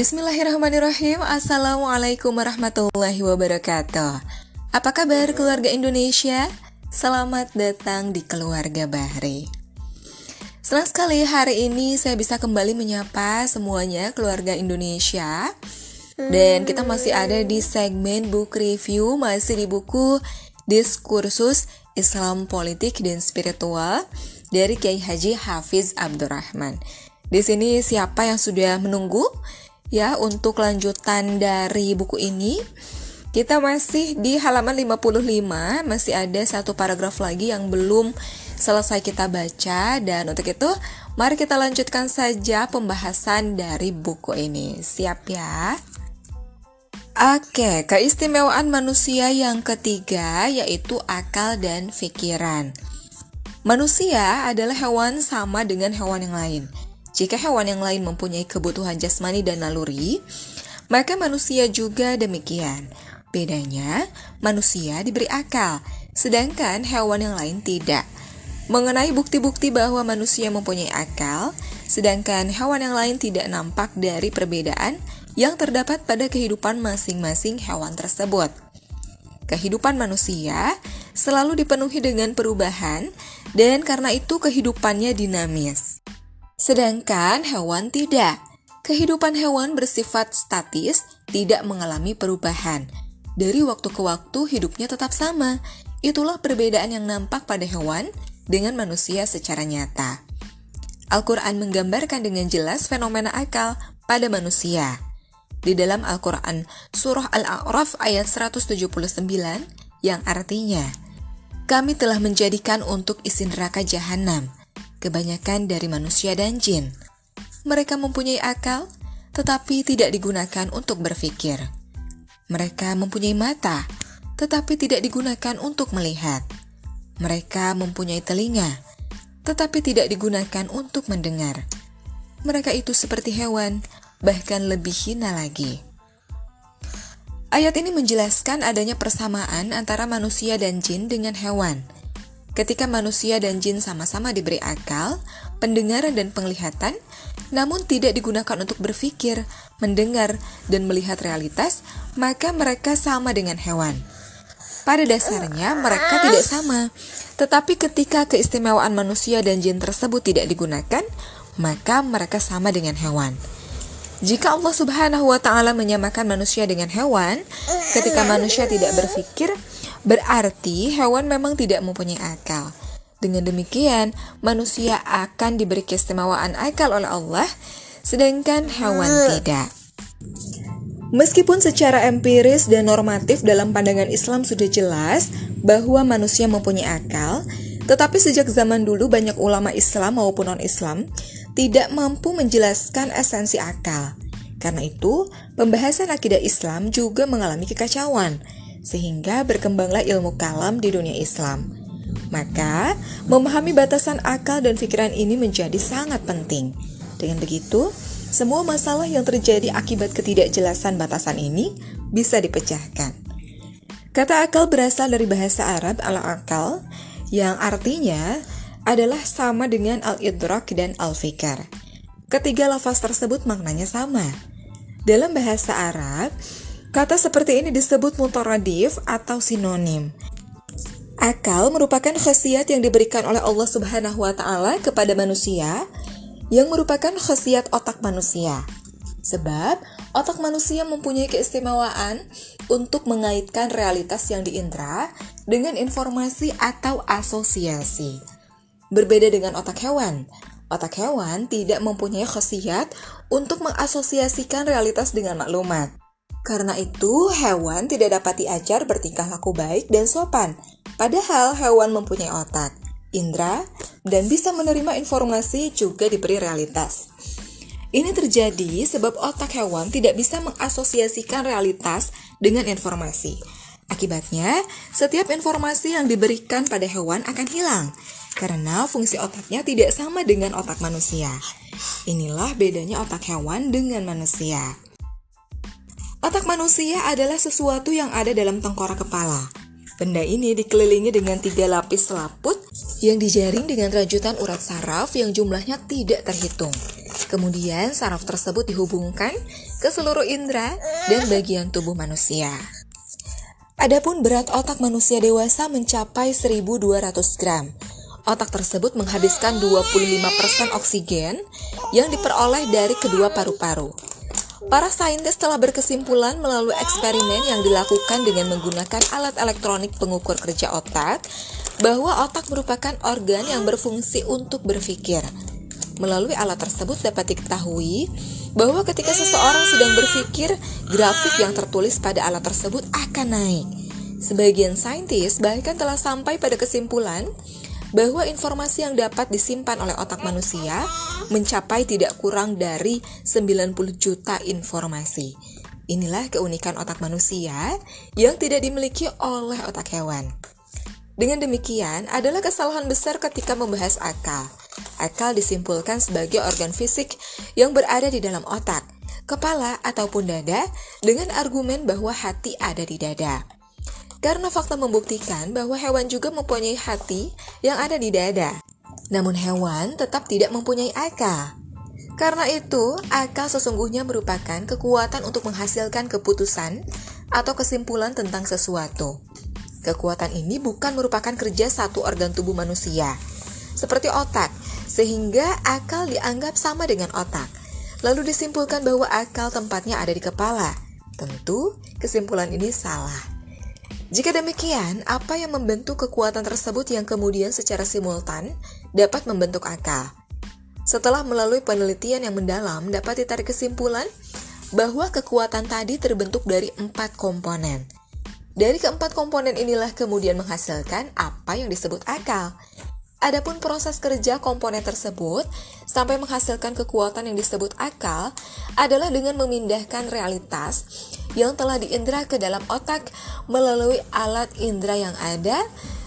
Bismillahirrahmanirrahim Assalamualaikum warahmatullahi wabarakatuh Apa kabar keluarga Indonesia? Selamat datang di keluarga Bahri Senang sekali hari ini saya bisa kembali menyapa semuanya keluarga Indonesia Dan kita masih ada di segmen book review Masih di buku Diskursus Islam Politik dan Spiritual dari Kiai Haji Hafiz Abdurrahman. Di sini siapa yang sudah menunggu? Ya untuk lanjutan dari buku ini kita masih di halaman 55 masih ada satu paragraf lagi yang belum selesai kita baca dan untuk itu mari kita lanjutkan saja pembahasan dari buku ini siap ya Oke, keistimewaan manusia yang ketiga yaitu akal dan pikiran. Manusia adalah hewan sama dengan hewan yang lain. Jika hewan yang lain mempunyai kebutuhan jasmani dan naluri, maka manusia juga demikian. Bedanya, manusia diberi akal, sedangkan hewan yang lain tidak. Mengenai bukti-bukti bahwa manusia mempunyai akal, sedangkan hewan yang lain tidak nampak dari perbedaan yang terdapat pada kehidupan masing-masing hewan tersebut. Kehidupan manusia selalu dipenuhi dengan perubahan, dan karena itu kehidupannya dinamis. Sedangkan hewan tidak. Kehidupan hewan bersifat statis, tidak mengalami perubahan. Dari waktu ke waktu hidupnya tetap sama. Itulah perbedaan yang nampak pada hewan dengan manusia secara nyata. Al-Quran menggambarkan dengan jelas fenomena akal pada manusia. Di dalam Al-Quran, Surah Al-A'raf ayat 179, yang artinya, Kami telah menjadikan untuk isi neraka jahanam kebanyakan dari manusia dan jin. Mereka mempunyai akal, tetapi tidak digunakan untuk berpikir. Mereka mempunyai mata, tetapi tidak digunakan untuk melihat. Mereka mempunyai telinga, tetapi tidak digunakan untuk mendengar. Mereka itu seperti hewan, bahkan lebih hina lagi. Ayat ini menjelaskan adanya persamaan antara manusia dan jin dengan hewan – Ketika manusia dan jin sama-sama diberi akal, pendengaran dan penglihatan, namun tidak digunakan untuk berpikir, mendengar, dan melihat realitas, maka mereka sama dengan hewan. Pada dasarnya, mereka tidak sama, tetapi ketika keistimewaan manusia dan jin tersebut tidak digunakan, maka mereka sama dengan hewan. Jika Allah Subhanahu wa Ta'ala menyamakan manusia dengan hewan, ketika manusia tidak berpikir, Berarti hewan memang tidak mempunyai akal. Dengan demikian, manusia akan diberi keistimewaan akal oleh Allah, sedangkan hewan tidak. Meskipun secara empiris dan normatif dalam pandangan Islam sudah jelas bahwa manusia mempunyai akal, tetapi sejak zaman dulu banyak ulama Islam maupun non-Islam tidak mampu menjelaskan esensi akal. Karena itu, pembahasan akidah Islam juga mengalami kekacauan sehingga berkembanglah ilmu kalam di dunia Islam. Maka, memahami batasan akal dan pikiran ini menjadi sangat penting. Dengan begitu, semua masalah yang terjadi akibat ketidakjelasan batasan ini bisa dipecahkan. Kata akal berasal dari bahasa Arab al-akal yang artinya adalah sama dengan al-idrak dan al-fikar. Ketiga lafaz tersebut maknanya sama. Dalam bahasa Arab, Kata seperti ini disebut mutaradif atau sinonim. Akal merupakan khasiat yang diberikan oleh Allah Subhanahu wa taala kepada manusia yang merupakan khasiat otak manusia. Sebab otak manusia mempunyai keistimewaan untuk mengaitkan realitas yang diindra dengan informasi atau asosiasi. Berbeda dengan otak hewan, otak hewan tidak mempunyai khasiat untuk mengasosiasikan realitas dengan maklumat. Karena itu, hewan tidak dapat diajar bertingkah laku baik dan sopan. Padahal hewan mempunyai otak, indera, dan bisa menerima informasi juga diberi realitas. Ini terjadi sebab otak hewan tidak bisa mengasosiasikan realitas dengan informasi. Akibatnya, setiap informasi yang diberikan pada hewan akan hilang karena fungsi otaknya tidak sama dengan otak manusia. Inilah bedanya otak hewan dengan manusia. Otak manusia adalah sesuatu yang ada dalam tengkorak kepala. Benda ini dikelilingi dengan tiga lapis selaput yang dijaring dengan rajutan urat saraf yang jumlahnya tidak terhitung. Kemudian saraf tersebut dihubungkan ke seluruh indera dan bagian tubuh manusia. Adapun berat otak manusia dewasa mencapai 1200 gram. Otak tersebut menghabiskan 25% oksigen yang diperoleh dari kedua paru-paru. Para saintis telah berkesimpulan melalui eksperimen yang dilakukan dengan menggunakan alat elektronik pengukur kerja otak bahwa otak merupakan organ yang berfungsi untuk berpikir. Melalui alat tersebut dapat diketahui bahwa ketika seseorang sedang berpikir, grafik yang tertulis pada alat tersebut akan naik. Sebagian saintis bahkan telah sampai pada kesimpulan bahwa informasi yang dapat disimpan oleh otak manusia mencapai tidak kurang dari 90 juta informasi. Inilah keunikan otak manusia yang tidak dimiliki oleh otak hewan. Dengan demikian, adalah kesalahan besar ketika membahas akal. Akal disimpulkan sebagai organ fisik yang berada di dalam otak, kepala, ataupun dada dengan argumen bahwa hati ada di dada. Karena fakta membuktikan bahwa hewan juga mempunyai hati yang ada di dada. Namun hewan tetap tidak mempunyai akal. Karena itu, akal sesungguhnya merupakan kekuatan untuk menghasilkan keputusan atau kesimpulan tentang sesuatu. Kekuatan ini bukan merupakan kerja satu organ tubuh manusia, seperti otak, sehingga akal dianggap sama dengan otak. Lalu disimpulkan bahwa akal tempatnya ada di kepala. Tentu, kesimpulan ini salah. Jika demikian, apa yang membentuk kekuatan tersebut yang kemudian secara simultan dapat membentuk akal? Setelah melalui penelitian yang mendalam, dapat ditarik kesimpulan bahwa kekuatan tadi terbentuk dari empat komponen. Dari keempat komponen inilah kemudian menghasilkan apa yang disebut akal. Adapun proses kerja komponen tersebut sampai menghasilkan kekuatan yang disebut akal adalah dengan memindahkan realitas yang telah diindra ke dalam otak melalui alat indera yang ada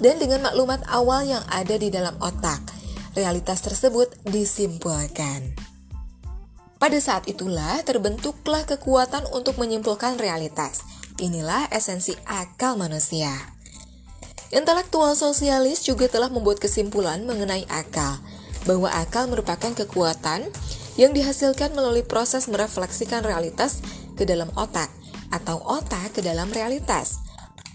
dan dengan maklumat awal yang ada di dalam otak. Realitas tersebut disimpulkan. Pada saat itulah terbentuklah kekuatan untuk menyimpulkan realitas. Inilah esensi akal manusia. Intelektual sosialis juga telah membuat kesimpulan mengenai akal, bahwa akal merupakan kekuatan yang dihasilkan melalui proses merefleksikan realitas ke dalam otak atau otak ke dalam realitas.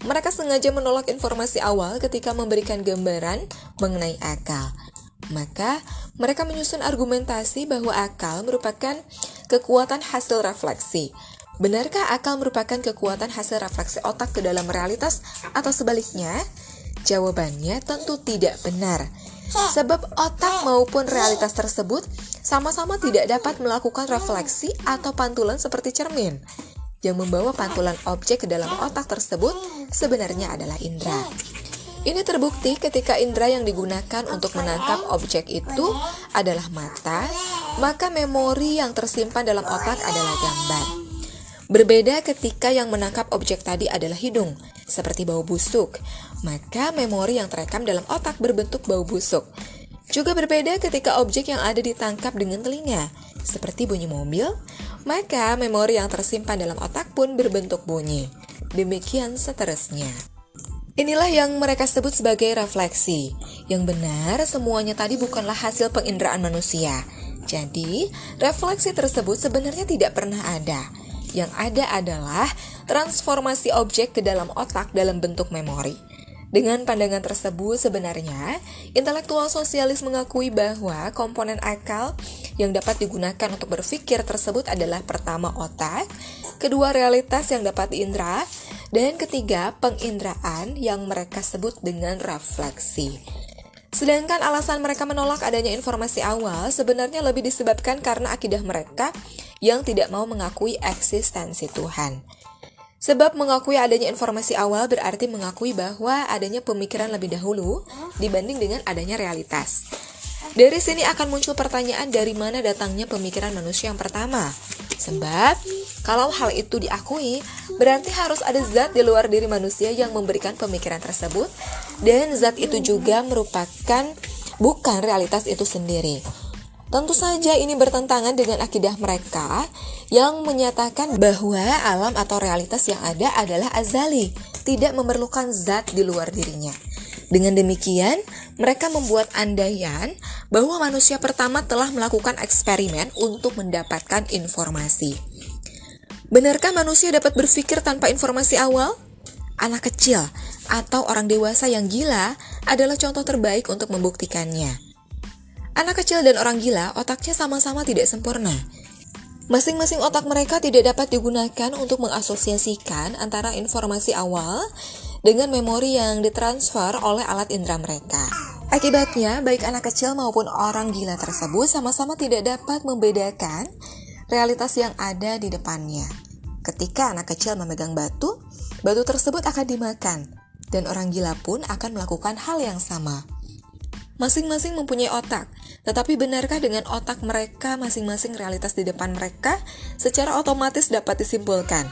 Mereka sengaja menolak informasi awal ketika memberikan gambaran mengenai akal. Maka, mereka menyusun argumentasi bahwa akal merupakan kekuatan hasil refleksi. Benarkah akal merupakan kekuatan hasil refleksi otak ke dalam realitas atau sebaliknya? Jawabannya tentu tidak benar. Sebab otak maupun realitas tersebut sama-sama tidak dapat melakukan refleksi atau pantulan seperti cermin. Yang membawa pantulan objek ke dalam otak tersebut sebenarnya adalah indera. Ini terbukti ketika indera yang digunakan untuk menangkap objek itu adalah mata, maka memori yang tersimpan dalam otak adalah gambar. Berbeda ketika yang menangkap objek tadi adalah hidung, seperti bau busuk maka memori yang terekam dalam otak berbentuk bau busuk. Juga berbeda ketika objek yang ada ditangkap dengan telinga, seperti bunyi mobil, maka memori yang tersimpan dalam otak pun berbentuk bunyi. Demikian seterusnya. Inilah yang mereka sebut sebagai refleksi. Yang benar, semuanya tadi bukanlah hasil penginderaan manusia. Jadi, refleksi tersebut sebenarnya tidak pernah ada. Yang ada adalah transformasi objek ke dalam otak dalam bentuk memori. Dengan pandangan tersebut, sebenarnya intelektual sosialis mengakui bahwa komponen akal yang dapat digunakan untuk berpikir tersebut adalah pertama otak, kedua realitas yang dapat diindra, dan ketiga penginderaan yang mereka sebut dengan refleksi. Sedangkan alasan mereka menolak adanya informasi awal sebenarnya lebih disebabkan karena akidah mereka yang tidak mau mengakui eksistensi Tuhan. Sebab mengakui adanya informasi awal berarti mengakui bahwa adanya pemikiran lebih dahulu dibanding dengan adanya realitas. Dari sini akan muncul pertanyaan dari mana datangnya pemikiran manusia yang pertama. Sebab kalau hal itu diakui, berarti harus ada zat di luar diri manusia yang memberikan pemikiran tersebut dan zat itu juga merupakan bukan realitas itu sendiri. Tentu saja ini bertentangan dengan akidah mereka yang menyatakan bahwa alam atau realitas yang ada adalah azali, tidak memerlukan zat di luar dirinya. Dengan demikian, mereka membuat andaian bahwa manusia pertama telah melakukan eksperimen untuk mendapatkan informasi. Benarkah manusia dapat berpikir tanpa informasi awal? Anak kecil atau orang dewasa yang gila adalah contoh terbaik untuk membuktikannya. Anak kecil dan orang gila otaknya sama-sama tidak sempurna. Masing-masing otak mereka tidak dapat digunakan untuk mengasosiasikan antara informasi awal dengan memori yang ditransfer oleh alat indera mereka. Akibatnya, baik anak kecil maupun orang gila tersebut sama-sama tidak dapat membedakan realitas yang ada di depannya. Ketika anak kecil memegang batu, batu tersebut akan dimakan, dan orang gila pun akan melakukan hal yang sama. Masing-masing mempunyai otak, tetapi benarkah dengan otak mereka masing-masing realitas di depan mereka secara otomatis dapat disimpulkan?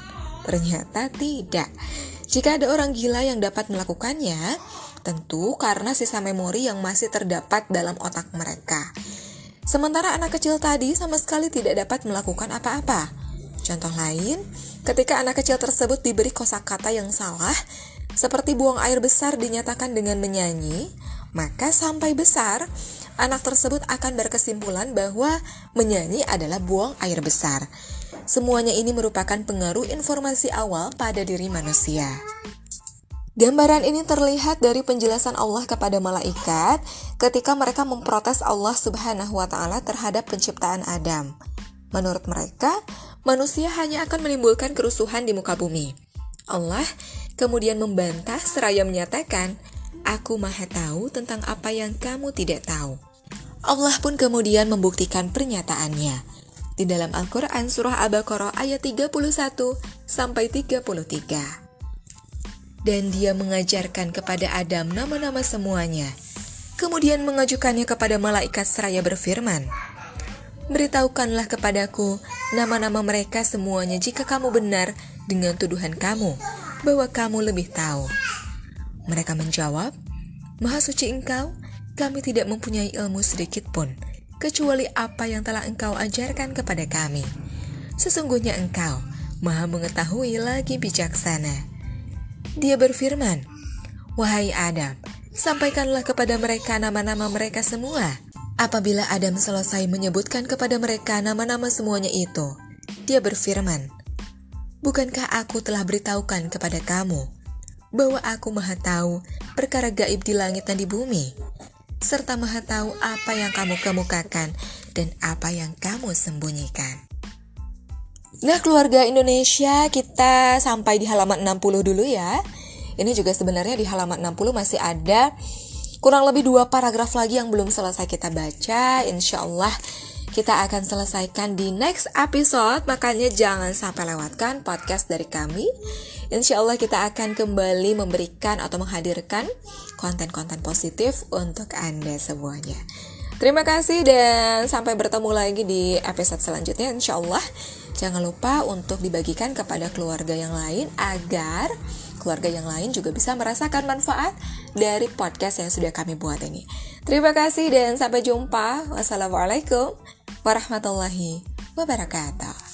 Ternyata tidak. Jika ada orang gila yang dapat melakukannya, Tentu karena sisa memori yang masih terdapat dalam otak mereka. Sementara anak kecil tadi sama sekali tidak dapat melakukan apa-apa. Contoh lain, ketika anak kecil tersebut diberi kosakata yang salah, seperti buang air besar dinyatakan dengan menyanyi, maka sampai besar, anak tersebut akan berkesimpulan bahwa menyanyi adalah buang air besar. Semuanya ini merupakan pengaruh informasi awal pada diri manusia. Gambaran ini terlihat dari penjelasan Allah kepada malaikat ketika mereka memprotes Allah Subhanahu wa taala terhadap penciptaan Adam. Menurut mereka, manusia hanya akan menimbulkan kerusuhan di muka bumi. Allah kemudian membantah seraya menyatakan, "Aku Maha tahu tentang apa yang kamu tidak tahu." Allah pun kemudian membuktikan pernyataannya di dalam Al-Qur'an surah Al-Baqarah ayat 31 sampai 33 dan dia mengajarkan kepada Adam nama-nama semuanya. Kemudian mengajukannya kepada malaikat seraya berfirman, Beritahukanlah kepadaku nama-nama mereka semuanya jika kamu benar dengan tuduhan kamu bahwa kamu lebih tahu. Mereka menjawab, Maha suci engkau, kami tidak mempunyai ilmu sedikit pun, kecuali apa yang telah engkau ajarkan kepada kami. Sesungguhnya engkau maha mengetahui lagi bijaksana. Dia berfirman, Wahai Adam, sampaikanlah kepada mereka nama-nama mereka semua. Apabila Adam selesai menyebutkan kepada mereka nama-nama semuanya itu, dia berfirman, Bukankah aku telah beritahukan kepada kamu bahwa aku maha tahu perkara gaib di langit dan di bumi, serta maha tahu apa yang kamu kemukakan dan apa yang kamu sembunyikan. Nah, keluarga Indonesia kita sampai di halaman 60 dulu ya. Ini juga sebenarnya di halaman 60 masih ada kurang lebih dua paragraf lagi yang belum selesai kita baca. Insya Allah kita akan selesaikan di next episode, makanya jangan sampai lewatkan podcast dari kami. Insya Allah kita akan kembali memberikan atau menghadirkan konten-konten positif untuk Anda semuanya. Terima kasih dan sampai bertemu lagi di episode selanjutnya insya Allah. Jangan lupa untuk dibagikan kepada keluarga yang lain agar keluarga yang lain juga bisa merasakan manfaat dari podcast yang sudah kami buat ini. Terima kasih dan sampai jumpa. Wassalamualaikum warahmatullahi wabarakatuh.